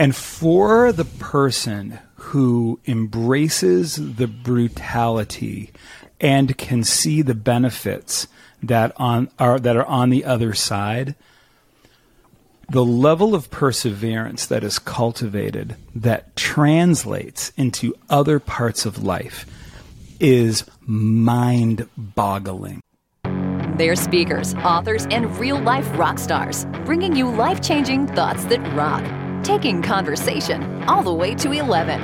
And for the person who embraces the brutality and can see the benefits that on are that are on the other side, the level of perseverance that is cultivated that translates into other parts of life is mind boggling. They're speakers, authors, and real life rock stars, bringing you life changing thoughts that rock, taking conversation all the way to 11.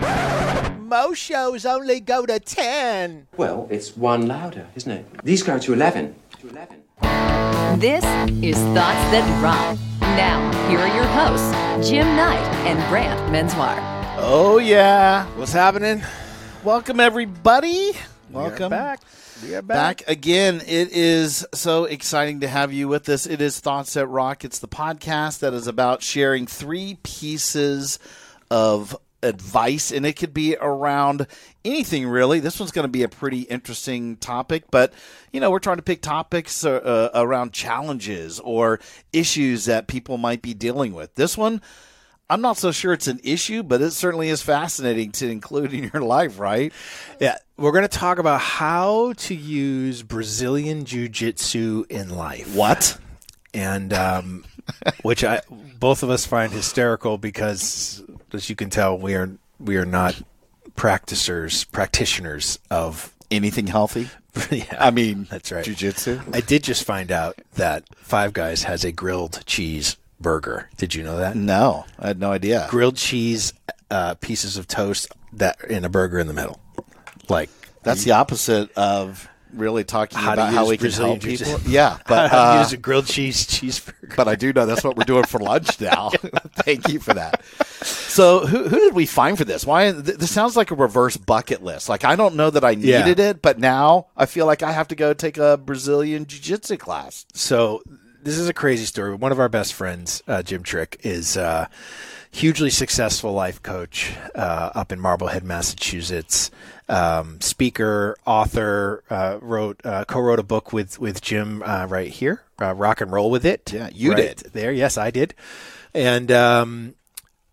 Most shows only go to 10. Well, it's one louder, isn't it? These go to 11. To 11. This is Thoughts That Rock. Now, here are your hosts, Jim Knight and Brant Menswar. Oh, yeah. What's happening? Welcome, everybody. Welcome back. Back. Back again. It is so exciting to have you with us. It is Thoughts That Rock. It's the podcast that is about sharing three pieces of advice, and it could be around anything really. This one's going to be a pretty interesting topic, but you know, we're trying to pick topics uh, uh, around challenges or issues that people might be dealing with. This one. I'm not so sure it's an issue, but it certainly is fascinating to include in your life, right? Yeah, we're going to talk about how to use Brazilian Jiu Jitsu in life. What? And um, which I both of us find hysterical because, as you can tell, we are we are not practicers practitioners of Anything healthy? yeah, I mean, that's right. Jiu-jitsu? I did just find out that Five Guys has a grilled cheese burger. Did you know that? No, I had no idea. Grilled cheese uh, pieces of toast that in a burger in the middle. Like That's the opposite of really talking How about how we can help people. jiu-jitsu. Yeah, but how to uh, use a grilled cheese cheeseburger. but I do know that's what we're doing for lunch now. Thank you for that. So, who, who did we find for this? Why th- this sounds like a reverse bucket list. Like I don't know that I Yeah. needed it, but now I feel like I have to go take a Brazilian jiu-jitsu class. So this is a crazy story. One of our best friends, uh, Jim Trick, is a hugely successful life coach uh, up in Marblehead, Massachusetts. Um, speaker, author, uh, wrote uh, co-wrote a book with with Jim uh, right here. Uh, Rock and roll with it. Yeah, you Right did. there. Yes, I did. And um,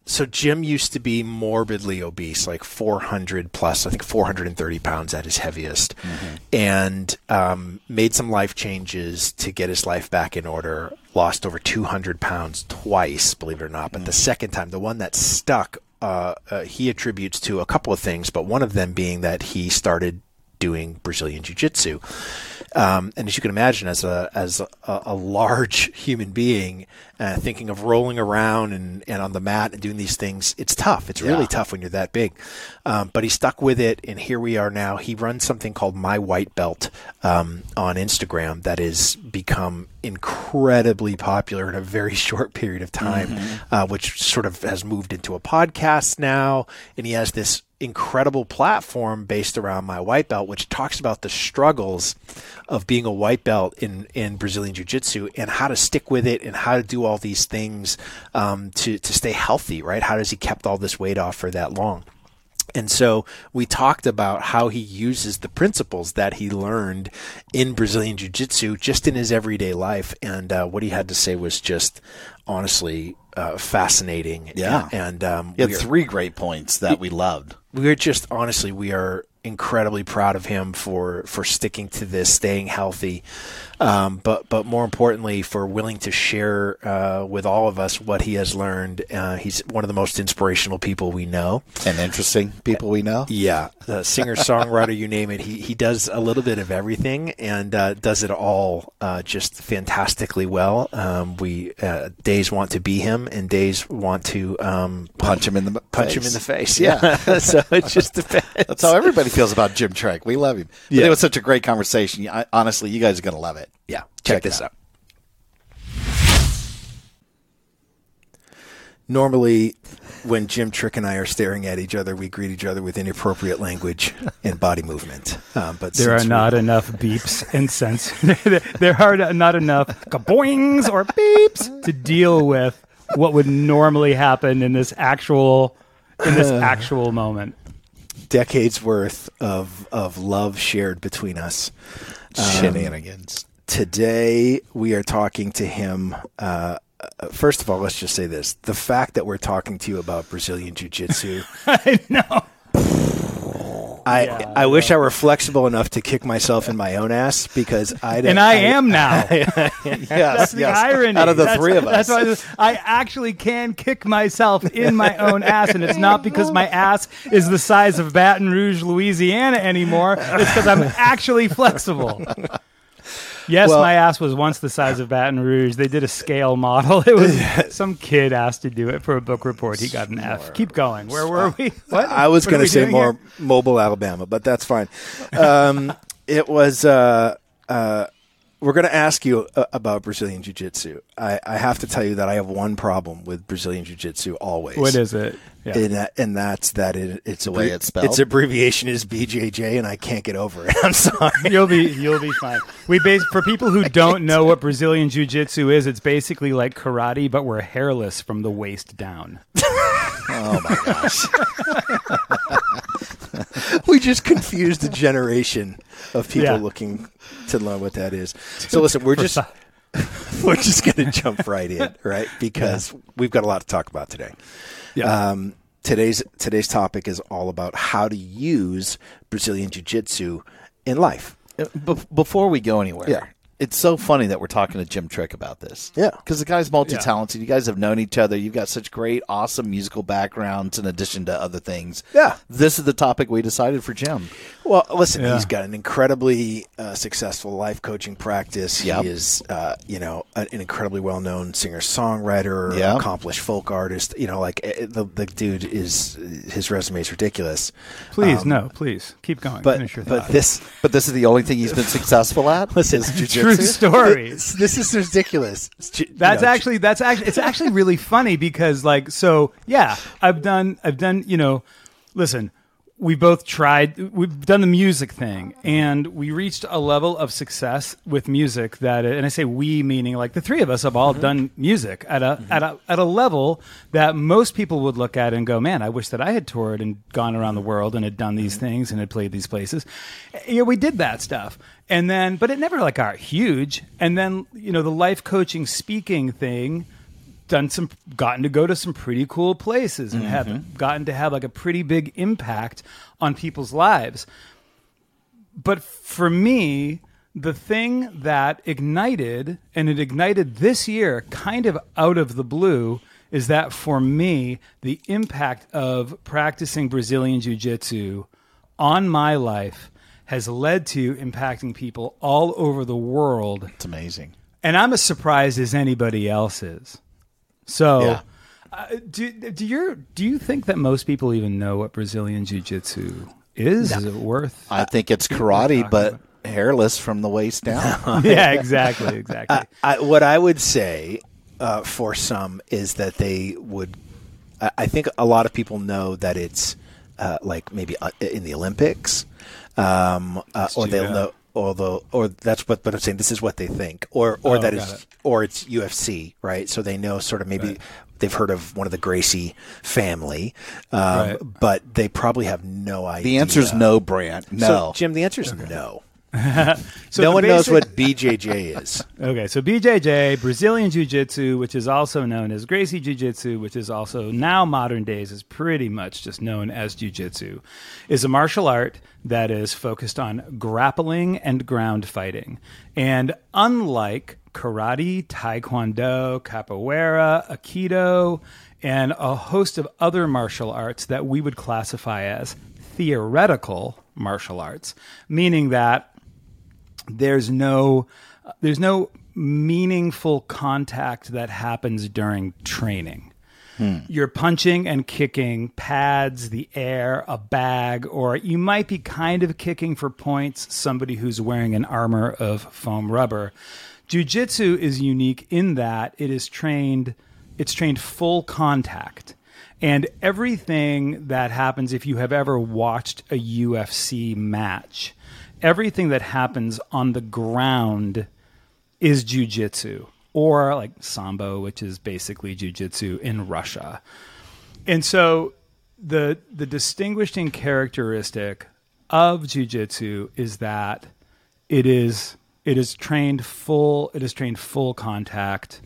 so Jim used to be morbidly obese, like 400 plus, I think 430 pounds at his heaviest, and um, made some life changes to get his life back in order. Lost over 200 pounds twice, believe it or not. But the second time, the one that stuck, uh, uh, he attributes to a couple of things, but one of them being that he started doing Brazilian Jiu Jitsu. Um, and as you can imagine, as a as a, a large human being, uh, thinking of rolling around and, and on the mat and doing these things, it's tough. It's really tough when you're that big. Um, but he stuck with it, and here we are now. He runs something called My White Belt um, on Instagram that has become incredibly popular in a very short period of time, uh, which sort of has moved into a podcast now. And he has this incredible platform based around my white belt, which talks about the struggles of being a white belt in, in Brazilian Jiu Jitsu and how to stick with it and how to do all these things um, to, to stay healthy, right? How does he kept all this weight off for that long? And so we talked about how he uses the principles that he learned in Brazilian Jiu Jitsu just in his everyday life. And uh, what he had to say was just honestly uh, fascinating. Yeah. And um, You had three great points that we loved. We're just honestly we are incredibly proud of him for for sticking to this staying healthy um, but but more importantly for willing to share uh, with all of us what he has learned uh, he's one of the most inspirational people we know And interesting people we know. yeah the singer songwriter you name it he, he does a little bit of everything and uh, does it all uh, just fantastically well um, we uh, days want to be him and days want to um, Punch him in the punch face. him in the face Yeah. so it just depends That's how everybody feels about Jim Trick. We love him. But Yeah. It was such a great conversation. I, honestly, you guys are going to love it. Yeah, Check check, this out. out. Normally, when Jim Trick and I are staring at each other, we greet each other with inappropriate language and body movement. Um, but There are we- not enough beeps and sense. there are not enough kaboings or beeps to deal with what would normally happen in this actual in this actual moment. decades worth of of love shared between us. Shenanigans. Today, we are talking to him uh, uh, first of all, let's just say this: the fact that we're talking to you about Brazilian Jiu-Jitsu, I know. I Yeah, I wish I were flexible enough to kick myself in my own ass because I And I am now. yes, That's the yes. irony. Out of the That's- three of us. That's why I actually can kick myself in my own ass, and it's not because my ass is the size of Baton Rouge, Louisiana anymore. It's because I'm actually flexible. Yes, Well- my ass was once the size of Baton Rouge. They did a scale model. It was some kid asked to do it for a book report. He got an F. Keep going. Where were we? What? I was going to say more here? mobile Alabama, but that's fine. Um, it was. Uh, uh, we're going to ask you uh, about Brazilian Jiu Jitsu. I, I have to tell you that I have one problem with Brazilian Jiu Jitsu always. What is it? Yeah. And, that, and that's that it, it's a way it's spelled? Its abbreviation is BJJ, and I can't get over it. I'm sorry. You'll be you'll be fine. We base for people who don't know what Brazilian jiu-jitsu is, it's basically like karate but we're hairless from the waist down. Oh my gosh. we just confused a generation of people Yeah. looking to learn what that is. So listen, we're just we're just going to jump right in, right? Because we've got a lot to talk about today. Yeah. Um, today's today's topic is all about how to use Brazilian jiu-jitsu in life. Be- before we go anywhere, Yeah. It's so funny that we're talking to Jim Trick about this. Yeah. because the guy's multi-talented. You guys have known each other. You've got such great, awesome musical backgrounds in addition to other things. Yeah. this is the topic we decided for Jim. Well, listen, Yeah. he's got an incredibly uh, successful life coaching practice. Yep. He is, uh, you know, an an incredibly well-known singer-songwriter, Yep. accomplished folk artist. You know, like eh, the the dude is his resume is ridiculous. Please, no, please. Keep going. Um, But Finish your but this But this is the only thing he's been successful at. listen, is true jujitsu. story. This, this is ridiculous. It's ju- you That's know, actually that's actually it's actually really funny because like so yeah I've done I've done you know listen we both tried we've done the music thing and we reached a level of success with music that and I say we meaning like the three of us have all mm-hmm. done music at a mm-hmm. at a at a level that most people would look at and go man I wish that I had toured and gone around the world and had done these mm-hmm. things and had played these places yeah we did that stuff and then but it never like got huge. And then you know the life coaching speaking thing done some gotten to go to some pretty cool places and have mm-hmm. gotten to have like a pretty big impact on people's lives. But for me the thing that ignited and it ignited this year kind of out of the blue is that for me the impact of practicing Brazilian jiu-jitsu on my life has led to impacting people all over the world It's amazing. and I'm as surprised as anybody else is. So, Yeah. uh, do do you do you think that most people even know what Brazilian Jiu Jitsu is? Is it worth? I think it's karate, but hairless from the waist down. yeah, exactly, exactly. I, what I would say uh, for some is that they would. I think a lot of people know that it's uh, like maybe uh, in the Olympics, um, uh, or they'll judo. know. Although, or that's what, but I'm saying this is what they think, or or Oh, that got is, it. or it's UFC, right? So they know sort of maybe they've heard of one of the Gracie family, um, Right. but they probably have no idea. the answer is no, Brant. No. So, Jim, the answer is no. So no one knows what BJJ is. Okay, so BJJ, Brazilian Jiu Jitsu, which is also known as Gracie Jiu Jitsu, which is also now modern days is pretty much just known as Jiu Jitsu, is a martial art that is focused on grappling and ground fighting. And unlike karate, taekwondo, capoeira, aikido, and a host of other martial arts that we would classify as theoretical martial arts, meaning that there's no there's no meaningful contact that happens during training. Hmm. You're punching and kicking pads, the air, a bag, or you might be kind of kicking for points somebody who's wearing an armor of foam rubber. Jiu-jitsu is unique in that it is trained it's trained full contact. And everything that happens if you have ever watched a UFC match, everything that happens on the ground is jujitsu or like sambo, which is basically jujitsu in Russia. And so the the distinguishing characteristic of jujitsu is that it is it is trained full it is trained full contact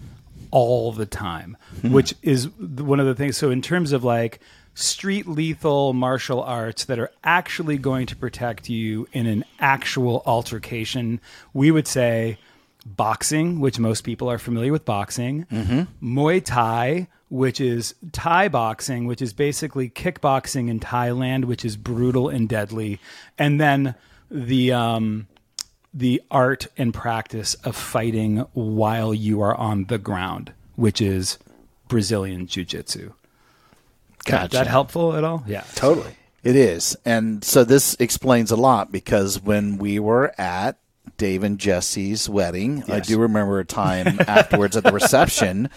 all the time, hmm. which is one of the things. So, in terms of like street lethal martial arts that are actually going to protect you in an actual altercation, we would say boxing, which most people are familiar with boxing, Muay Thai, which is Thai boxing, which is basically kickboxing in Thailand, which is brutal and deadly, and then the um, the art and practice of fighting while you are on the ground, which is Brazilian Jiu Jitsu. Gotcha. That helpful at all? Yeah. Totally. It is. And so this explains a lot because when we were at Dave and Jesse's wedding, I do remember a time afterwards at the reception,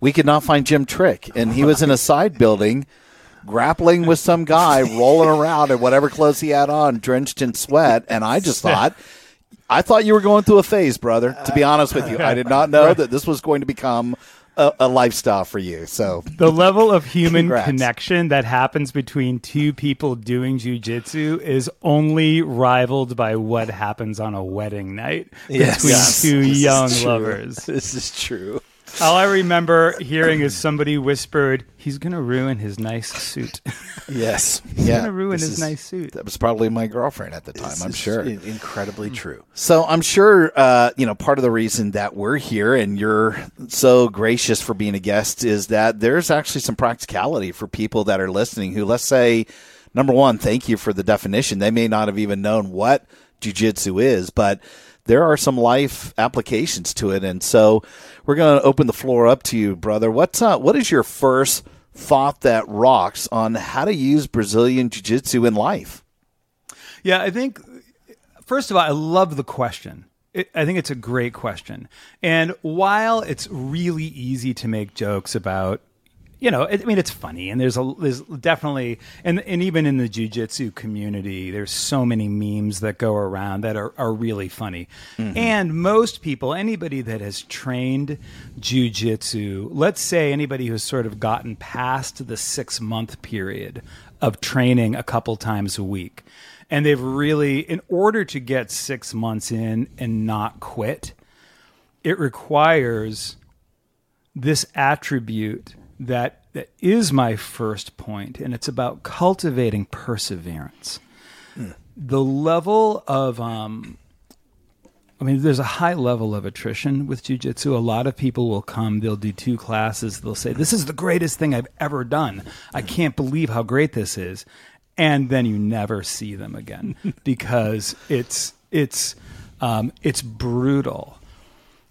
we could not find Jim Trick. And he was in a side building grappling with some guy rolling around in whatever clothes he had on, drenched in sweat. And I just thought, I thought you were going through a phase, brother. To be honest with you, I did not know that this was going to become a, a lifestyle for you. So The level of human Congrats. connection that happens between two people doing jujitsu is only rivaled by what happens on a wedding night Yes. between Yes. two This young lovers. This is true. All I remember hearing is somebody whispered, "He's going to ruin his nice suit. Yes. He's Yeah, going to ruin this his is- nice suit." that was probably my girlfriend at the time, I'm This is sure. incredibly true. So I'm sure, uh, you know, part of the reason that we're here and you're so gracious for being a guest is that there's actually some practicality for people that are listening who, let's say, number one, thank you for the definition. They may not have even known what jujitsu is, but there are some life applications to it. And so we're going to open the floor up to you, brother. What's, uh, what is your first thought that rocks on how to use Brazilian jiu-jitsu in life? Yeah, I think first of all, I love the question. I think it's a great question. And while it's really easy to make jokes about, you know, I mean, it's funny, and there's a there's definitely, and and even in the jujitsu community, there's so many memes that go around that are are really funny. Mm-hmm. And most people, anybody that has trained jujitsu, let's say anybody who's sort of gotten past the six month period of training a couple times a week and they've really in order to get six months in and not quit it requires this attribute that, that is my first point and it's about cultivating perseverance the level of um, I mean, there's a high level of attrition with jujitsu. A lot of people will come, they'll do two classes, they'll say, This is the greatest thing I've ever done. I can't believe how great this is. And then you never see them again because it's it's um, it's brutal.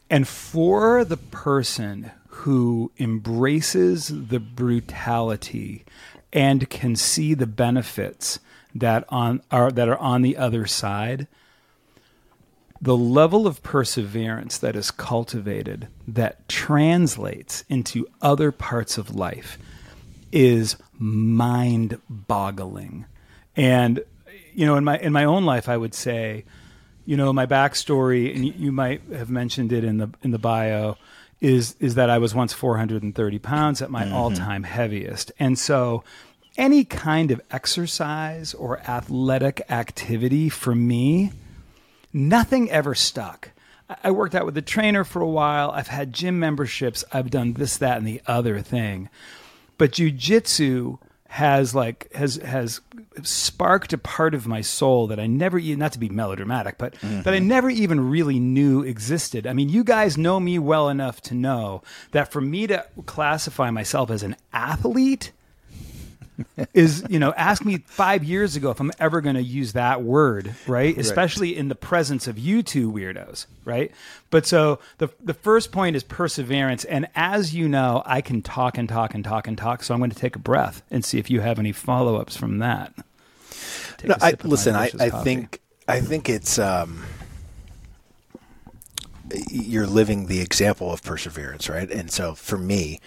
And for the person who embraces the brutality and can see the benefits that on are that are on the other side, the level of perseverance that is cultivated that translates into other parts of life is mind boggling. And you know, in my in my own life I would say, you know, my backstory and you, might have mentioned it in the in the bio is is that I was once 430 pounds at my mm-hmm. all-time heaviest. And so any kind of exercise or athletic activity for me nothing ever stuck. I- I worked out with a trainer for a while. I've had gym memberships. I've done this, that, and the other thing. But jujitsu has like has has sparked a part of my soul that I never not to be melodramatic, but mm-hmm. that I never even really knew existed. I mean, you guys know me well enough to know that for me to classify myself as an athlete is you know ask me five years ago if i'm ever going to use that word right especially in the presence of you two weirdos right but so the the first point is perseverance and as you know i can talk and talk and talk and talk so i'm going to take a breath and see if you have any follow-ups from that No, I, sip of my listen. I, I coffee. think I think it's um, you're living the example of perseverance, right? And so for me,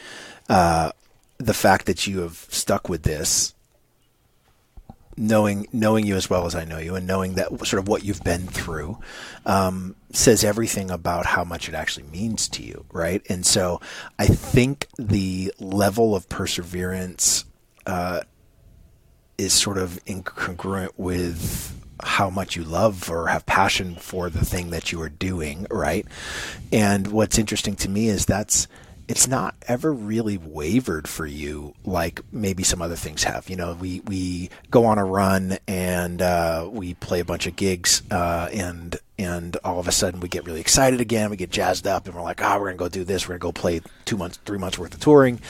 uh, the fact that you have stuck with this, knowing knowing you as well as I know you, and knowing that sort of what you've been through, um, says everything about how much it actually means to you, right? And so I think the level of perseverance is sort of incongruent with how much you love or have passion for the thing that you are doing, right? And what's interesting to me is that's it's not ever really wavered for you like maybe some other things have. You know, we, we go on a run and uh, we play a bunch of gigs uh, and and all of a sudden we get really excited again. We get jazzed up and we're like, oh, we're gonna go do this. We're gonna go play two months, three months worth of touring.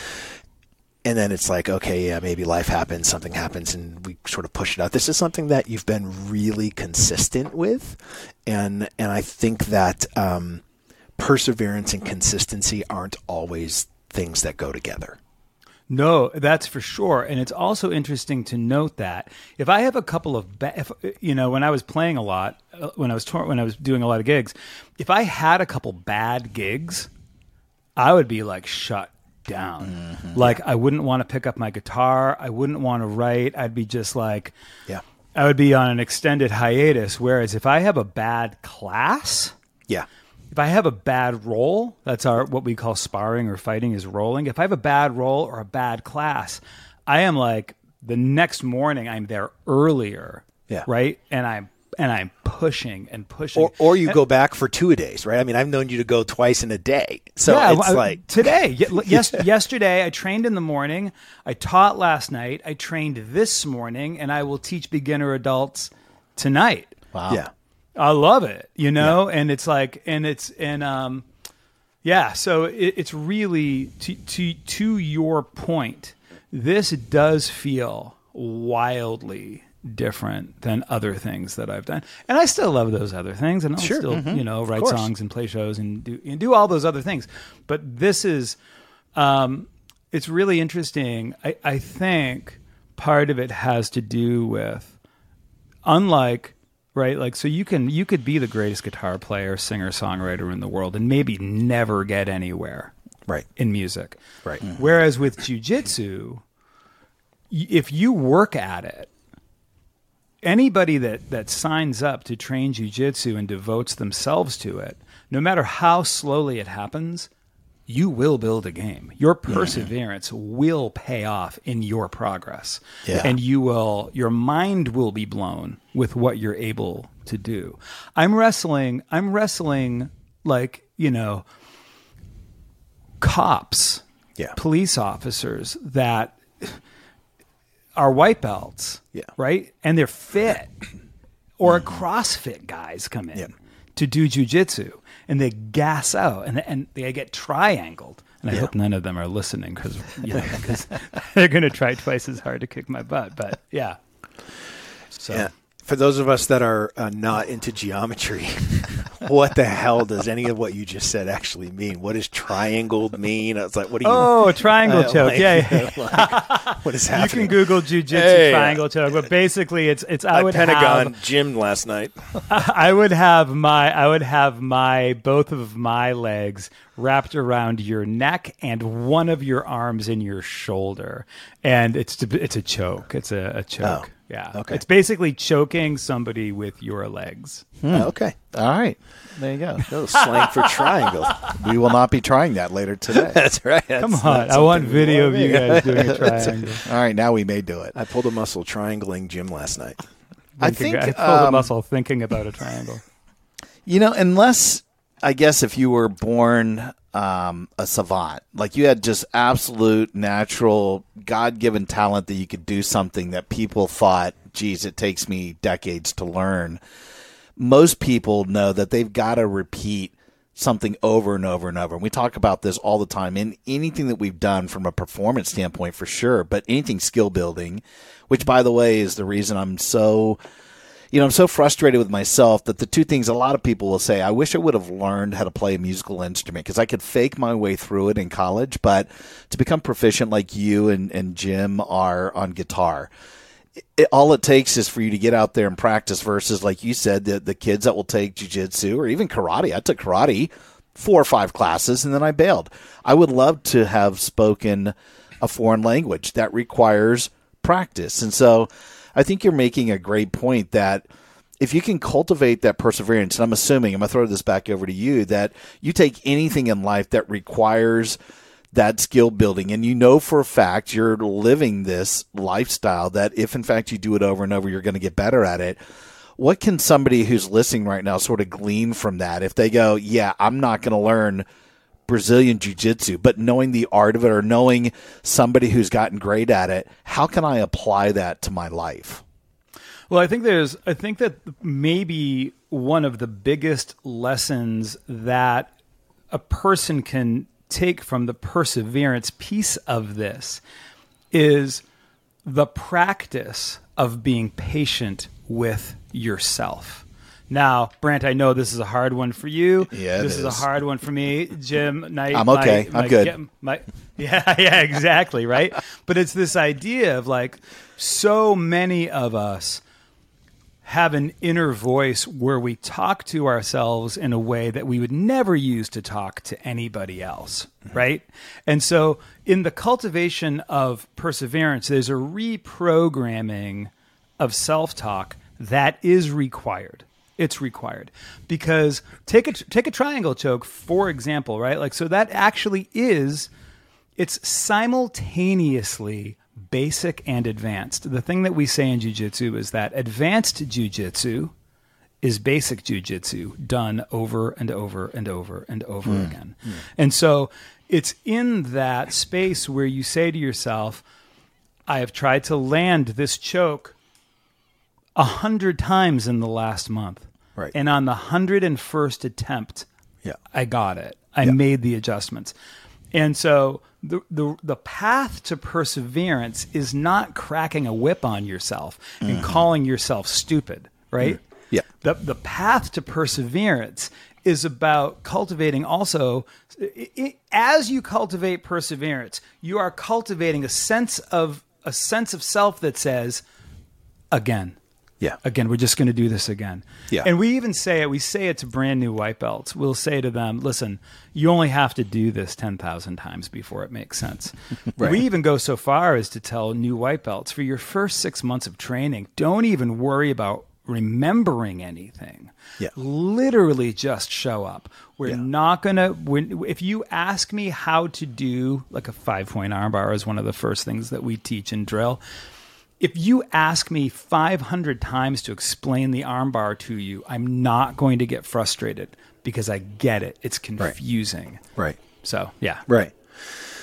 And then it's like, okay, yeah, maybe life happens, something happens, and we sort of push it out. This is something that you've been really consistent with, and and I think that um, perseverance and consistency aren't always things that go together. No, that's for sure. And it's also interesting to note that if I have a couple of, ba- if, you know, when I was playing a lot, uh, when I was tour- when I was doing a lot of gigs, if I had a couple bad gigs, I would be like shut down. Like I wouldn't want to pick up my guitar. I wouldn't want to write. I'd be just like, Yeah, I would be on an extended hiatus. Whereas if I have a bad class, yeah, if I have a bad roll, that's our what we call sparring or fighting is rolling. If I have a bad roll or a bad class, I am like the next morning I'm there earlier. Yeah. Right? And I'm and I'm pushing and pushing. or or you go back for two days, right? I mean, I've known you to go twice in a day, so yeah, it's I- like today. Ye- yes, yesterday I trained in the morning. I taught last night. I trained this morning, and I will teach beginner adults tonight. Wow. yeah, I love it, you know, and it's like, and it's, and um, yeah. So it, it's really to to to your point. This does feel wildly different than other things that I've done, and I still love those other things, and I'll Sure. still, you know, write songs and play shows and do and do all those other things. But this is, um, it's really interesting. I, I think part of it has to do with unlike right? Like so you can you could be the greatest guitar player singer songwriter in the world and maybe never get anywhere right, in music. Right, mm-hmm. whereas with jujitsu y- if you work at it anybody that that signs up to train jujitsu and devotes themselves to it no matter how slowly it happens you will build a game. Your perseverance will pay off in your progress. Yeah. And you will your mind will be blown with what you're able to do. I'm wrestling I'm wrestling like, you know, cops, Yeah. police officers that are white belts, Yeah. right? And they're fit. Or CrossFit guys come in Yeah. to do jujitsu and they gas out and, and they get triangled. And I Yeah. hope none of them are listening because you know, they're going to try twice as hard to kick my butt. But yeah. So Yeah. For those of us that are uh, not into geometry, what the hell does any of what you just said actually mean? What does triangled mean? It's like, what do you? Oh, a triangle uh, choke. like- yeah. like, what is happening? You can Google jujitsu Hey. triangle choke, but basically it's it's I would Pentagon have gym last night. I would have my I would have my both of my legs wrapped around your neck and one of your arms in your shoulder, and it's it's a choke. It's a, a choke. Oh, yeah. okay. It's basically choking somebody with your legs. Okay, All right. There you go. no slang for triangle. we will not be trying that later today. That's right. That's Come on, I want video of you guys doing a triangle. All right. Now we may do it. I pulled a muscle triangling gym last night. I think, I pulled a um, muscle thinking about a triangle. You know, unless I guess if you were born um, a savant, like you had just absolute natural, God given talent that you could do something that people thought, geez, it takes me decades to learn. Most people know that they've got to repeat something over and over and over. And we talk about this all the time in anything that we've done from a performance standpoint for sure, but anything skill building, which by the way is the reason I'm so you know, I'm so frustrated with myself that the two things a lot of people will say, I wish I would have learned how to play a musical instrument because I could fake my way through it in college, but to become proficient like you and, and Jim are on guitar, it, all it takes is for you to get out there and practice versus, like you said, the, the kids that will take jujitsu or even karate. I took karate four or five classes and then I bailed. I would love to have spoken a foreign language that requires practice. And so I think you're making a great point that if you can cultivate that perseverance, and I'm assuming, I'm going to throw this back over to you, that you take anything in life that requires that skill building, and you know for a fact you're living this lifestyle that if in fact you do it over and over, you're going to get better at it. What can somebody who's listening right now sort of glean from that? If they go, yeah, I'm not going to learn Brazilian Jiu Jitsu, but knowing the art of it or knowing somebody who's gotten great at it, how can I apply that to my life? Well, I think there's, I think that maybe one of the biggest lessons that a person can take from the perseverance piece of this is the practice of being patient with yourself. Now, Brant, I know this is a hard one for you. Yeah, it this is. a hard one for me, Jim. Night, I'm okay. I'm good. my, yeah, yeah, exactly, right. but it's this idea of like so many of us have an inner voice where we talk to ourselves in a way that we would never use to talk to anybody else, mm-hmm. right? And so, in the cultivation of perseverance, there's a reprogramming of self talk that is required. It's required because take a take a triangle choke for example, right? Like so that actually is it's simultaneously basic and advanced. The thing that we say in jujitsu is that advanced jujitsu is basic jujitsu done over and over and over and over hmm. again. Hmm. And so it's in that space where you say to yourself, I have tried to land this choke a hundred times in the last month. Right. And on the hundred and first attempt, Yeah. I got it. I made the adjustments. And so the, the the path to perseverance is not cracking a whip on yourself and mm-hmm. calling yourself stupid, right? Mm-hmm. Yeah. The the path to perseverance is about cultivating also i i as you cultivate perseverance, you are cultivating a sense of a sense of self that says again Yeah. again we're just going to do this again Yeah. and we even say it we say it to brand new white belts we'll say to them listen you only have to do this 10,000 times before it makes sense Right. we even go so far as to tell new white belts for your first 6 months of training don't even worry about remembering anything Yeah. literally just show up we're Yeah. not gonna when if you ask me how to do like a five point armbar is one of the first things that we teach in drill if you ask me 500 times to explain the armbar to you, I'm not going to get frustrated because I get it. It's confusing. Right. So, yeah. Right.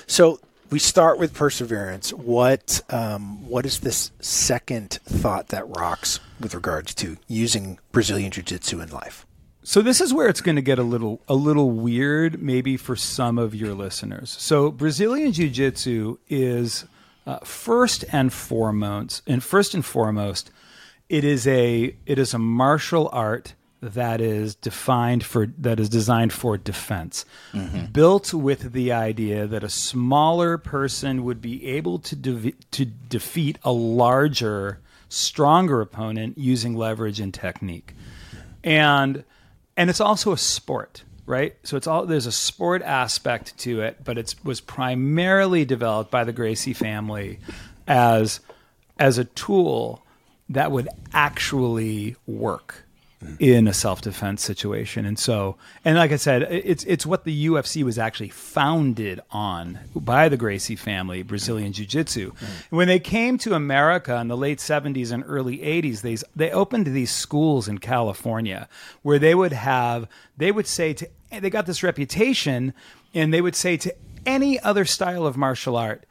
So we start with perseverance. What um, what is this second thought that rocks with regards to using Brazilian Jiu Jitsu in life? So this is where it's going to get a little a little weird maybe for some of your listeners. So Brazilian Jiu-Jitsu is uh, first and foremost and first and foremost it is a it is a martial art that is defined for that is designed for defense. Built with the idea that a smaller person would be able to de- to defeat a larger stronger opponent using leverage and technique. And and it's also a sport right? So it's all there's a sport aspect to it but it was primarily developed by the gracie family as as a tool that would actually work in a self-defense situation. And so and like i said it's it's what the UFC was actually founded on by the Gracie family Brazilian jiu-jitsu. When they came to America in the late 70s and early 80s they they opened these schools in California where they would have they would say to they got this reputation and they would say to any other style of martial art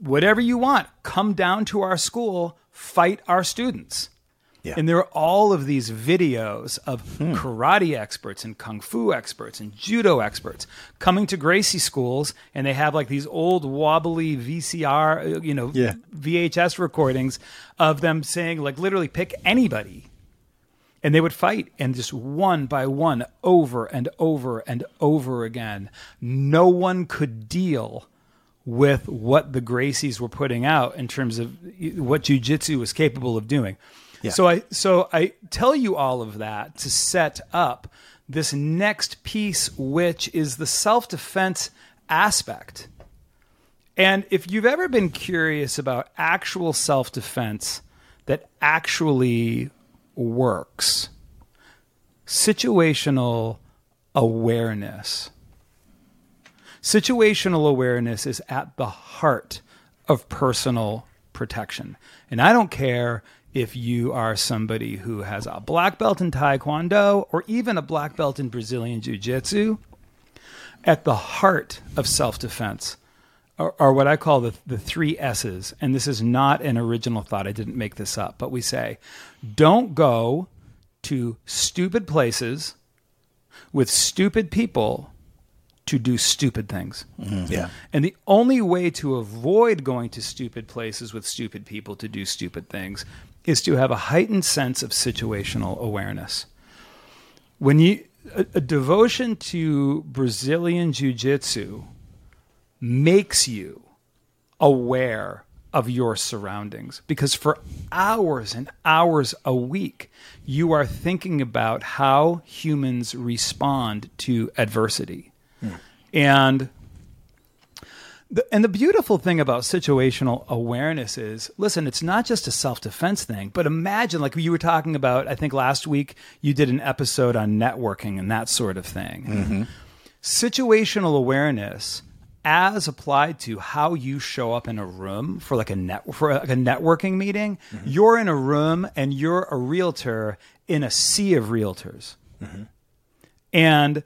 whatever you want, come down to our school, fight our students. Yeah. And there are all of these videos of karate experts and kung fu experts and judo experts coming to Gracie schools, and they have like these old wobbly VCR, uh, you know, Yeah. VHS recordings of them saying, like, literally pick anybody. And they would fight, and just one by one, over and over and over again. No one could deal with what the Gracies were putting out in terms of what jujitsu was capable of doing. Yeah. So I so I tell you all of that to set up this next piece, which is the self defense aspect. And if you've ever been curious about actual self defense that actually works, situational awareness. Situational awareness is at the heart of personal protection. And I don't care if you are somebody who has a black belt in Taekwondo or even a black belt in Brazilian Jiu Jitsu. At the heart of self defense are, are what I call the, the three S's. And this is not an original thought. I didn't make this up. But we say, don't go to stupid places with stupid people to do stupid things. Mm-hmm. Yeah. And the only way to avoid going to stupid places with stupid people to do stupid things is to have a heightened sense of situational awareness. When you a, a devotion to Brazilian jiu-jitsu makes you aware of your surroundings because for hours and hours a week you are thinking about how humans respond to adversity. Hmm. And the, and the beautiful thing about situational awareness is listen, it's not just a self defense thing, but imagine, like you were talking about, I think last week you did an episode on networking and that sort of thing. Mm-hmm. Situational awareness, as applied to how you show up in a room for like a net for like a networking meeting, mm-hmm. you're in a room and you're a realtor in a sea of realtors. Mm-hmm. And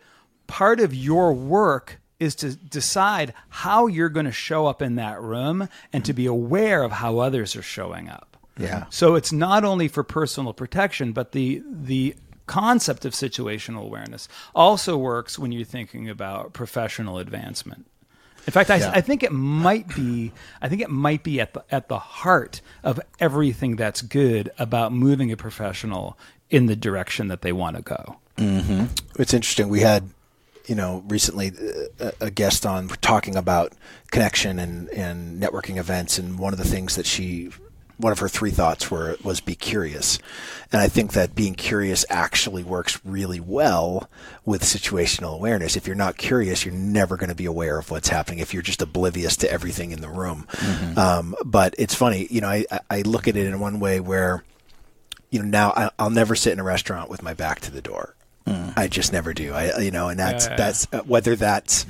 part of your work is to decide how you're going to show up in that room and to be aware of how others are showing up. Yeah. So it's not only for personal protection, but the the concept of situational awareness also works when you're thinking about professional advancement. In fact, I, I think it might be. I think it might be at the at the heart of everything that's good about moving a professional in the direction that they want to go. Mm-hmm. It's interesting. We had, you know, recently uh, a, guest on talking about connection and, and networking events, and one of the things that she, one of her three thoughts were was be curious, and I think that being curious actually works really well with situational awareness. If you're not curious, you're never going to be aware of what's happening. If you're just oblivious to everything in the room, um, but it's funny, you know, I, I- I look at it in one way where you know, now I, I'll never sit in a restaurant with my back to the door. I just never do. I, you know, and that's Yeah, yeah, that's uh, whether that's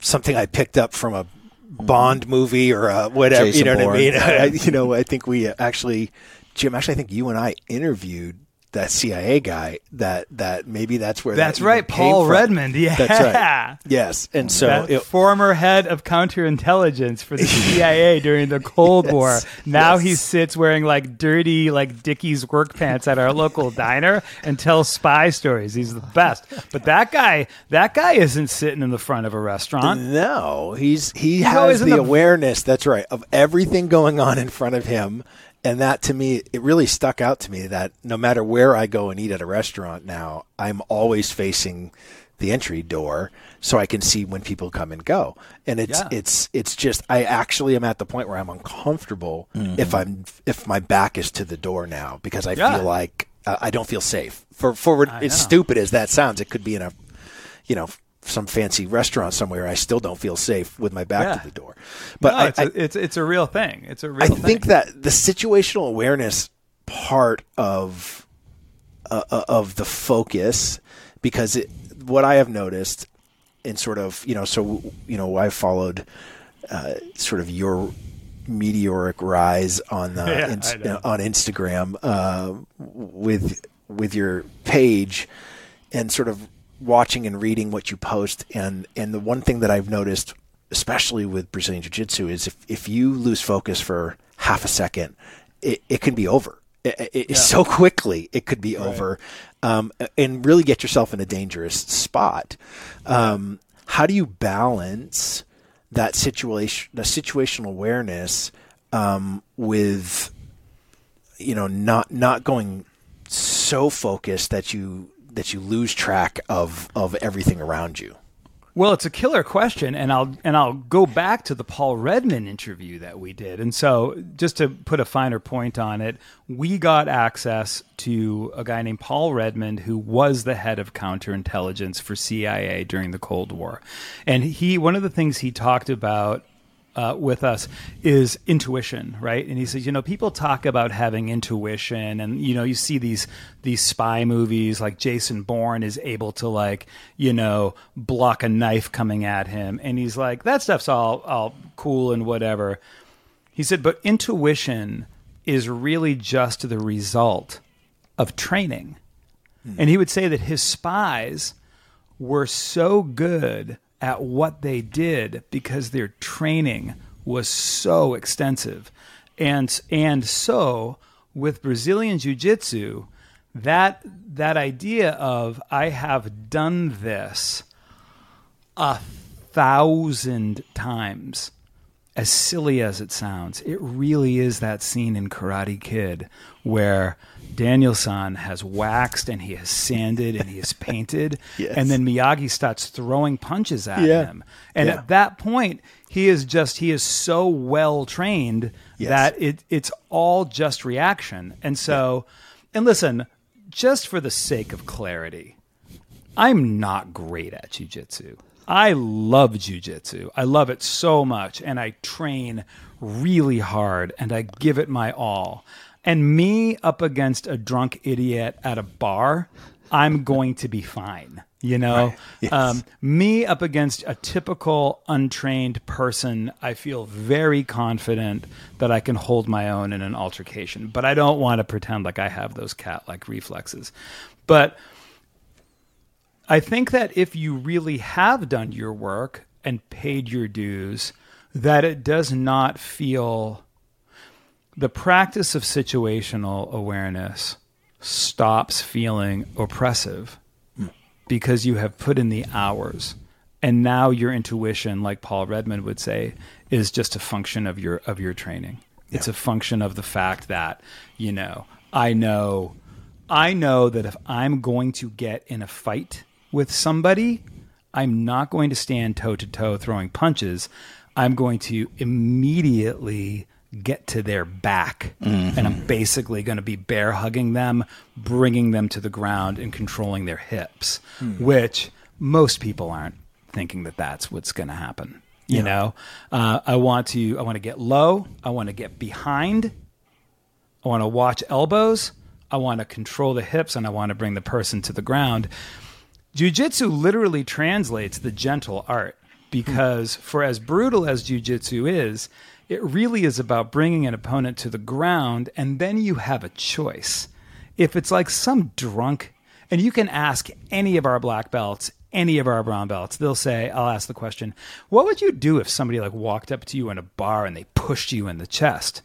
something I picked up from a Bond movie or uh, whatever. Jason you know what I mean? I, you know, I think we actually, Jim. Actually, I think you and I interviewed that CIA guy. That that maybe that's where That's that right, Paul. Redmond. Yeah, that's right. Yes, and so it, former head of counterintelligence for the CIA during the Cold Yes, War. Now he sits wearing like dirty, like Dickies work pants at our local diner and tells spy stories. He's the best. But that guy, that guy isn't sitting in the front of a restaurant. No, he's he always has the, the- awareness. That's right of everything going on in front of him, and that to me, it really stuck out to me that no matter where I go and eat at a restaurant now, I'm always facing the entry door so I can see when people come and go. And it's Yeah. it's it's just I actually am at the point where I'm uncomfortable Mm-hmm. if I'm if my back is to the door now because I Yeah. feel like uh, I don't feel safe. For for I as know. stupid as that sounds, it could be in a you know some fancy restaurant somewhere. I still don't feel safe with my back Yeah. to the door. But No, I, it's, I, a, it's it's a real thing. It's a real I thing. think that the situational awareness part of uh, uh, of the focus, because it, what I have noticed, in sort of you know, so you know, I followed uh, sort of your meteoric rise on the Yeah, ins- I know. on Instagram uh, with with your page and sort of watching and reading what you post and and the one thing that I've noticed especially with Brazilian Jiu-Jitsu is if, if you lose focus for half a second it, it can be over. It, it, so quickly it could be over. Um, and really get yourself in a dangerous spot. Um, how do you balance that situation the situational awareness um, with you know not not going so focused that you that you lose track of of everything around you. Well, it's a killer question, and I'll and I'll go back to the Paul Redmond interview that we did. And so, just to put a finer point on it, we got access to a guy named Paul Redmond, who was the head of counterintelligence for CIA during the Cold War, and he one of the things he talked about uh, with us is intuition, right? And he says, you know, people talk about having intuition, and you know, you see these these spy movies like Jason Bourne is able to like, you know, block a knife coming at him, and he's like, that stuff's all all cool and whatever. He said, but intuition is really just the result of training. And he would say that his spies were so good at what they did because their training was so extensive. And and so with Brazilian jiu-jitsu, that that idea of I have done this a thousand times as silly as it sounds, it really is that scene in Karate Kid where Daniel-san has waxed and he has sanded and he has painted, Yes. and then Miyagi starts throwing punches at Yeah. him. And Yeah. at that point, he is just he is so well trained Yes. that it it's all just reaction. And so, and listen, just for the sake of clarity, I'm not great at jujitsu. I love jujitsu. I love it so much, and I train really hard, and I give it my all. And me up against a drunk idiot at a bar, I'm going to be fine. You know, um, me up against a typical untrained person, I feel very confident that I can hold my own in an altercation. But I don't want to pretend like I have those cat-like reflexes. But I think that if you really have done your work and paid your dues, that it does not feel the practice of situational awareness stops feeling oppressive because you have put in the hours. And now your intuition like Paul Redmond would say is just a function of your of your training. It's a function of the fact that you know I know I know that if I'm going to get in a fight with somebody I'm not going to stand toe to toe throwing punches. I'm going to immediately get to their back. And I'm basically going to be bear hugging them, bringing them to the ground and controlling their hips, which most people aren't thinking that that's what's going to happen. You know, uh, I want to I want to get low, I want to get behind, I want to watch elbows, I want to control the hips, and I want to bring the person to the ground. Jiu-jitsu literally translates the gentle art because for as brutal as jiu-jitsu is, it really is about bringing an opponent to the ground and then you have a choice. If it's like some drunk and you can ask any of our black belts, any of our brown belts, they'll say, I'll ask the question, what would you do if somebody like walked up to you in a bar and they pushed you in the chest?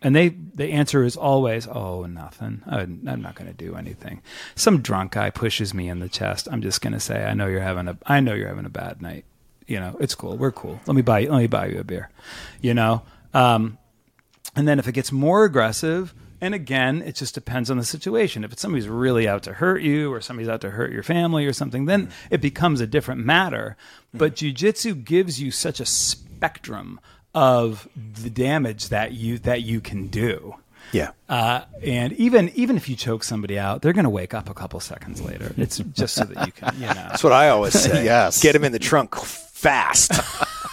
And they the answer is always, oh, nothing. I'm I'm not going to do anything. Some drunk guy pushes me in the chest. I'm just going to say, I know you're having a I know you're having a bad night. You know, it's cool. We're cool. Let me buy you. Let me buy you a beer. You know, um, and then if it gets more aggressive, and again, it just depends on the situation. If it's somebody's really out to hurt you, or somebody's out to hurt your family, or something, then it becomes a different matter. But jujitsu gives you such a spectrum of the damage that you that you can do. Yeah. Uh, and even even if you choke somebody out, they're going to wake up a couple seconds later. It's just so that you can, you know. That's what I always say. Yes. Get them in the trunk fast.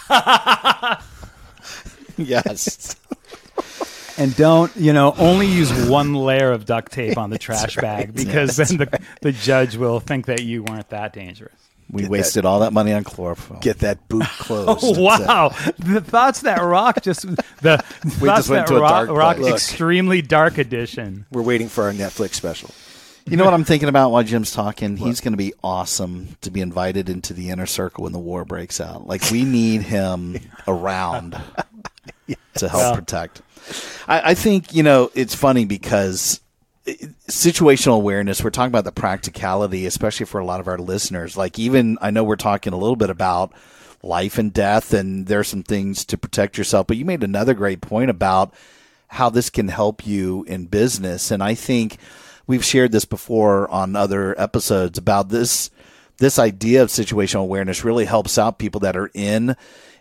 yes. And don't, you know, only use one layer of duct tape on the trash bag because then the, the judge will think that you weren't that dangerous. We Get wasted all that money on chlorophyll. Get that boot closed. Oh, wow. The thoughts that rock just, the We thoughts just went that to a rock, dark rock extremely dark edition. We're waiting for our Netflix special. You know what I'm thinking about while Jim's talking? He's going to be awesome to be invited into the inner circle when the war breaks out. Like we need him around to help protect. I, I think you know it's funny because situational awareness. We're talking about the practicality, especially for a lot of our listeners. Like even I know we're talking a little bit about life and death, and there's some things to protect yourself. But you made another great point about how this can help you in business. And I think we've shared this before on other episodes about this this idea of situational awareness really helps out people that are in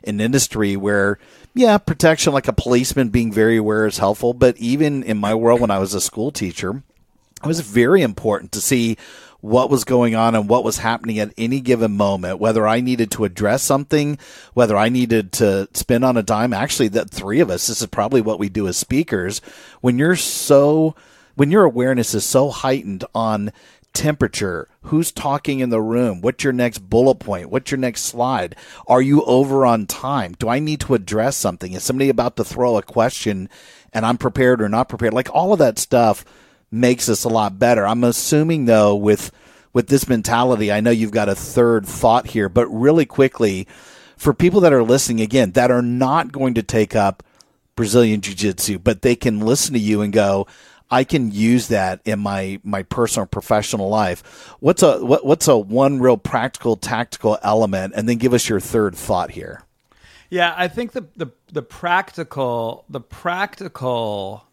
an industry where yeah, protection like a policeman being very aware is helpful, but even in my world when I was a school teacher, it was very important to see what was going on and what was happening at any given moment, whether I needed to address something, whether I needed to spin on a dime. Actually, the three of us, this is probably what we do as speakers. When you're so, when your awareness is so heightened on temperature, who's talking in the room, what's your next bullet point, what's your next slide, are you over on time? Do I need to address something? Is somebody about to throw a question and I'm prepared or not prepared? Like all of that stuff makes us a lot better. I'm assuming though with with this mentality, I know you've got a third thought here, but really quickly, for people that are listening again, that are not going to take up Brazilian Jiu Jitsu, but they can listen to you and go, I can use that in my my personal professional life. What's a what, what's a one real practical tactical element, and then give us your third thought here. Yeah, I think the the the practical the practical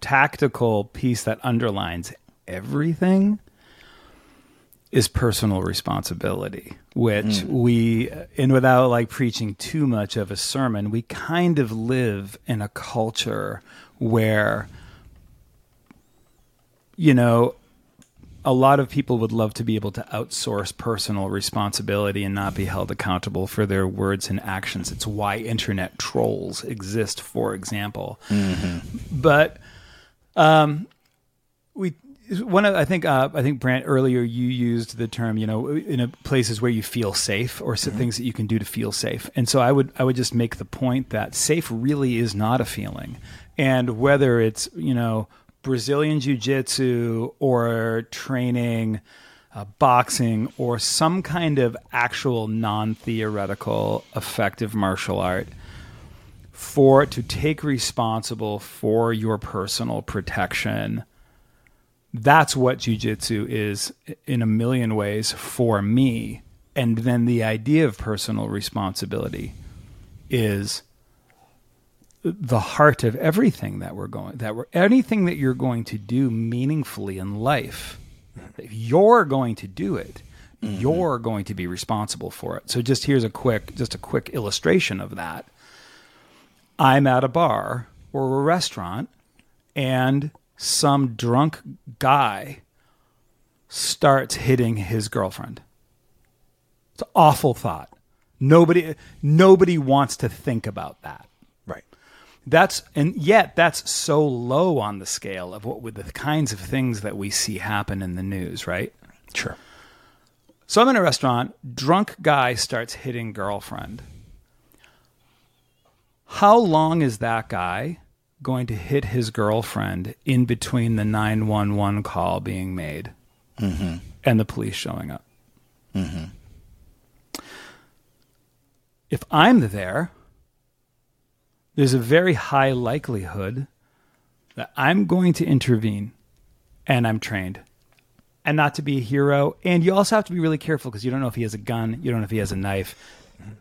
tactical piece that underlines everything is personal responsibility, which hmm. we, and without like preaching too much of a sermon, we kind of live in a culture where, you know, a lot of people would love to be able to outsource personal responsibility and not be held accountable for their words and actions. It's why internet trolls exist, for example. But um, we one of I think uh, I think Brant earlier you used the term you know in a, places where you feel safe or some things that you can do to feel safe, and so I would I would just make the point that safe really is not a feeling, and whether it's you know Brazilian Jiu Jitsu or training. Uh, boxing or some kind of actual non theoretical effective martial art for to take responsible for your personal protection that's what jujitsu is in a million ways for me and then the idea of personal responsibility is the heart of everything that we're going that we're anything that you're going to do meaningfully in life if you're going to do it mm-hmm. you're going to be responsible for it so just here's a quick just a quick illustration of that I'm at a bar or a restaurant and some drunk guy starts hitting his girlfriend. It's an awful thought. Nobody nobody wants to think about that. That's and yet that's so low on the scale of what with the kinds of things that we see happen in the news, right? Sure. So I'm in a restaurant, drunk guy starts hitting girlfriend. How long is that guy going to hit his girlfriend in between the 911 call being made mm-hmm. and the police showing up? Mm-hmm. If I'm there, there's a very high likelihood that I'm going to intervene and I'm trained and not to be a hero. And you also have to be really careful because you don't know if he has a gun, you don't know if he has a knife.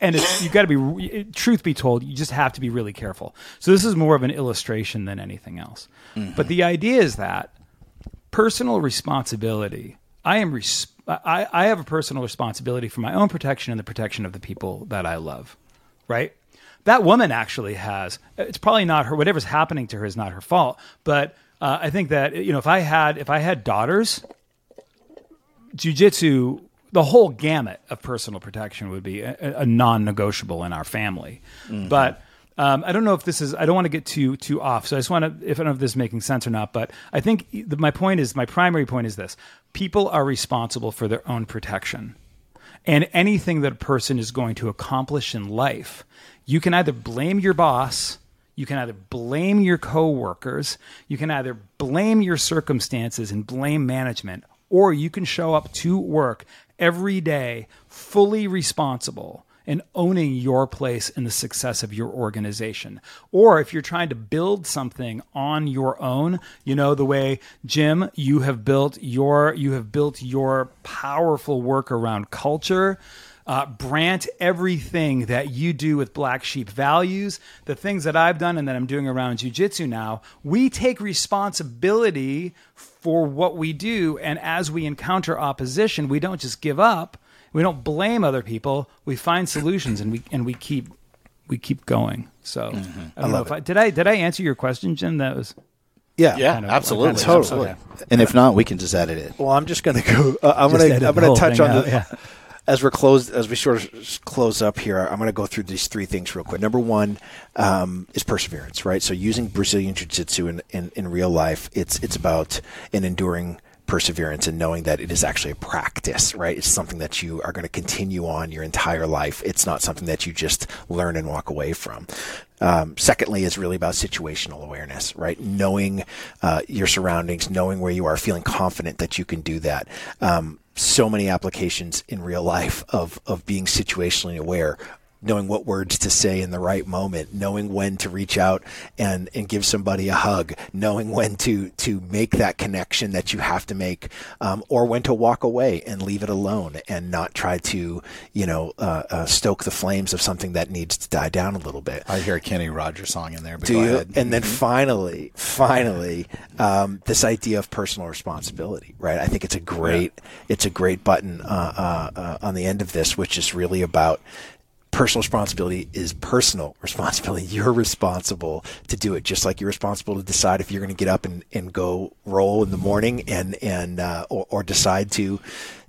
And it's, you've got to be, truth be told, you just have to be really careful. So this is more of an illustration than anything else. Mm-hmm. But the idea is that personal responsibility. I am, res- I, I have a personal responsibility for my own protection and the protection of the people that I love. Right. That woman actually has. It's probably not her. Whatever's happening to her is not her fault. But uh, I think that you know, if I had, if I had daughters, jujitsu, the whole gamut of personal protection would be a, a non-negotiable in our family. But um, I don't know if this is. I don't want to get too too off. So I just want to. If I don't know if this is making sense or not. But I think the, my point is my primary point is this: people are responsible for their own protection. And anything that a person is going to accomplish in life, you can either blame your boss, you can either blame your coworkers, you can either blame your circumstances and blame management, or you can show up to work every day fully responsible and owning your place in the success of your organization. Or if you're trying to build something on your own, you know the way Jim, you have built your you have built your powerful work around culture. Uh, Brant, everything that you do with Black Sheep values, the things that I've done and that I'm doing around jujitsu now, we take responsibility for what we do. And as we encounter opposition, we don't just give up. We don't blame other people. We find solutions and we and we keep we keep going. So I don't know if I did I did I answer your question, Jim? That was Yeah. Yeah, kind of- absolutely, kind of- Totally. okay. And if not, we can just edit it. Well, I'm just going to go. Uh, I'm going to I'm going to touch on out, the, yeah. As we're closed as we sort of close up here. I'm going to go through these three things real quick. Number one um, is perseverance, right? So using Brazilian jiu-jitsu in, in in real life, it's it's about an enduring perseverance and knowing that it is actually a practice, right? It's something that you are going to continue on your entire life. It's not something that you just learn and walk away from. Um, secondly, is really about situational awareness, right? Knowing uh, your surroundings, knowing where you are, feeling confident that you can do that. Um, so many applications in real life of of being situationally aware knowing what words to say in the right moment, knowing when to reach out and, and give somebody a hug, knowing when to, to make that connection that you have to make, um, or when to walk away and leave it alone and not try to, you know, uh, uh, stoke the flames of something that needs to die down a little bit. I hear a Kenny Rogers song in there. But Do go you? ahead. And then finally, finally, um, this idea of personal responsibility, right? I think it's a great, it's a great button uh, uh, uh, on the end of this, which is really about personal responsibility is personal responsibility. You're responsible to do it, just like you're responsible to decide if you're going to get up and, and go roll in the morning and and uh, or, or decide to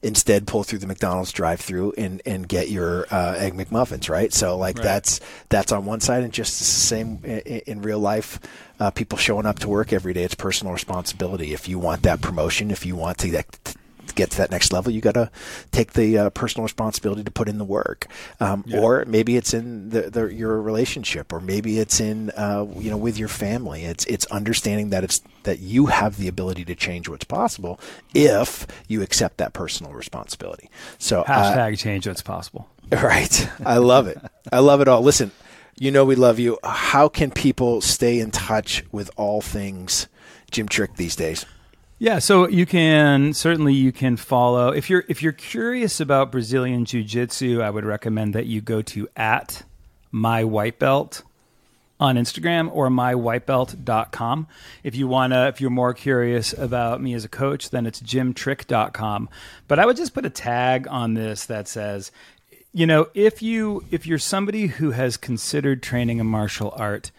instead pull through the McDonald's drive-through and and get your uh, egg McMuffins, right? So like that's that's on one side, and just the same in, in real life. Uh, people showing up to work every day, it's personal responsibility. If you want that promotion, if you want to that, get to that next level, you got to take the uh, personal responsibility to put in the work. Um, Or maybe it's in the, the, your relationship, or maybe it's in uh, you know with your family. It's it's understanding that it's that you have the ability to change what's possible if you accept that personal responsibility. So uh, Hashtag change what's possible. Right. I love it. I love it all. Listen, you know we love you. How can people stay in touch with all things Jim Trick these days? Yeah, so you can certainly you can follow if you're if you're curious about Brazilian Jiu Jitsu, I would recommend that you go to at my white belt on Instagram or mywhitebelt.com. If you want to if you're more curious about me as a coach, then it's jimtrick.com. But I would just put a tag on this that says you know, if you if you're somebody who has considered training a martial art,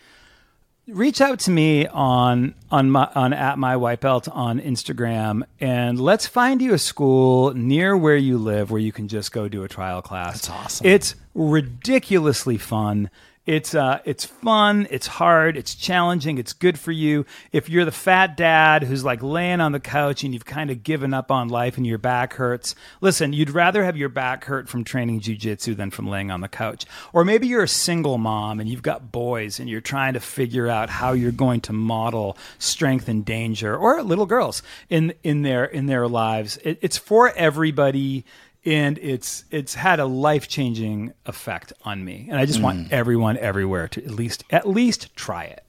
reach out to me on on my on at my white belt on Instagram and let's find you a school near where you live where you can just go do a trial class. That's awesome. It's ridiculously fun. It's uh, it's fun. It's hard. It's challenging. It's good for you. If you're the fat dad who's like laying on the couch and you've kind of given up on life and your back hurts, listen. You'd rather have your back hurt from training jujitsu than from laying on the couch. Or maybe you're a single mom and you've got boys and you're trying to figure out how you're going to model strength and danger, or little girls in in their in their lives. It, it's for everybody and it's it's had a life changing effect on me. And I just want everyone everywhere to at least at least try it.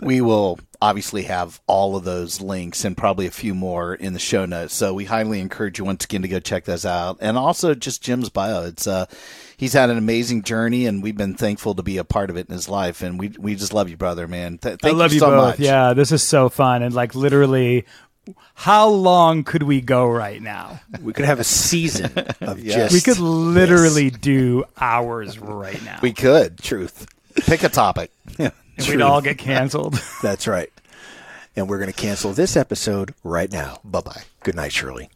We will obviously have all of those links and probably a few more in the show notes. So we highly encourage you once again to go check those out. And also just Jim's bio. It's uh he's had an amazing journey and we've been thankful to be a part of it in his life. And we we just love you, brother, man. Th- thank I love you, so both. much. Yeah, this is so fun and like literally how long could we go right now? We could have a season of just We could literally do hours right now. We could. truth. Pick a topic. and we'd all get canceled. That's right. And we're going to cancel this episode right now. bye bye. Good night, Shirley.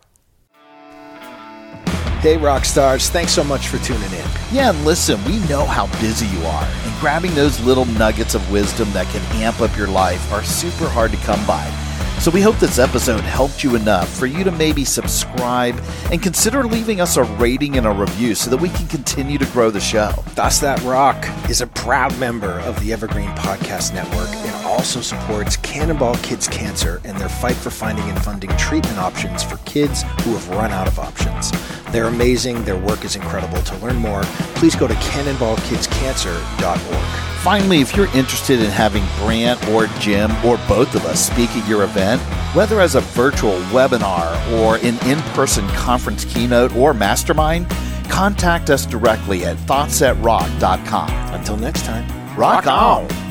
Hey, rock stars! Thanks so much for tuning in. Yeah, and listen, we know how busy you are, and grabbing those little nuggets of wisdom that can amp up your life are super hard to come by. So we hope this episode helped you enough for you to maybe subscribe and consider leaving us a rating and a review so that we can continue to grow the show. Thoughts That Rock is a proud member of the Evergreen Podcast Network and also supports Cannonball Kids Cancer and their fight for finding and funding treatment options for kids who have run out of options. They're amazing. Their work is incredible. To learn more, please go to cannonballkidscancer.org. Finally, if you're interested in having Brant or Jim or both of us speak at your event, whether as a virtual webinar or an in person conference keynote or mastermind, contact us directly at thoughtsthatrock.com. Until next time, Rock on!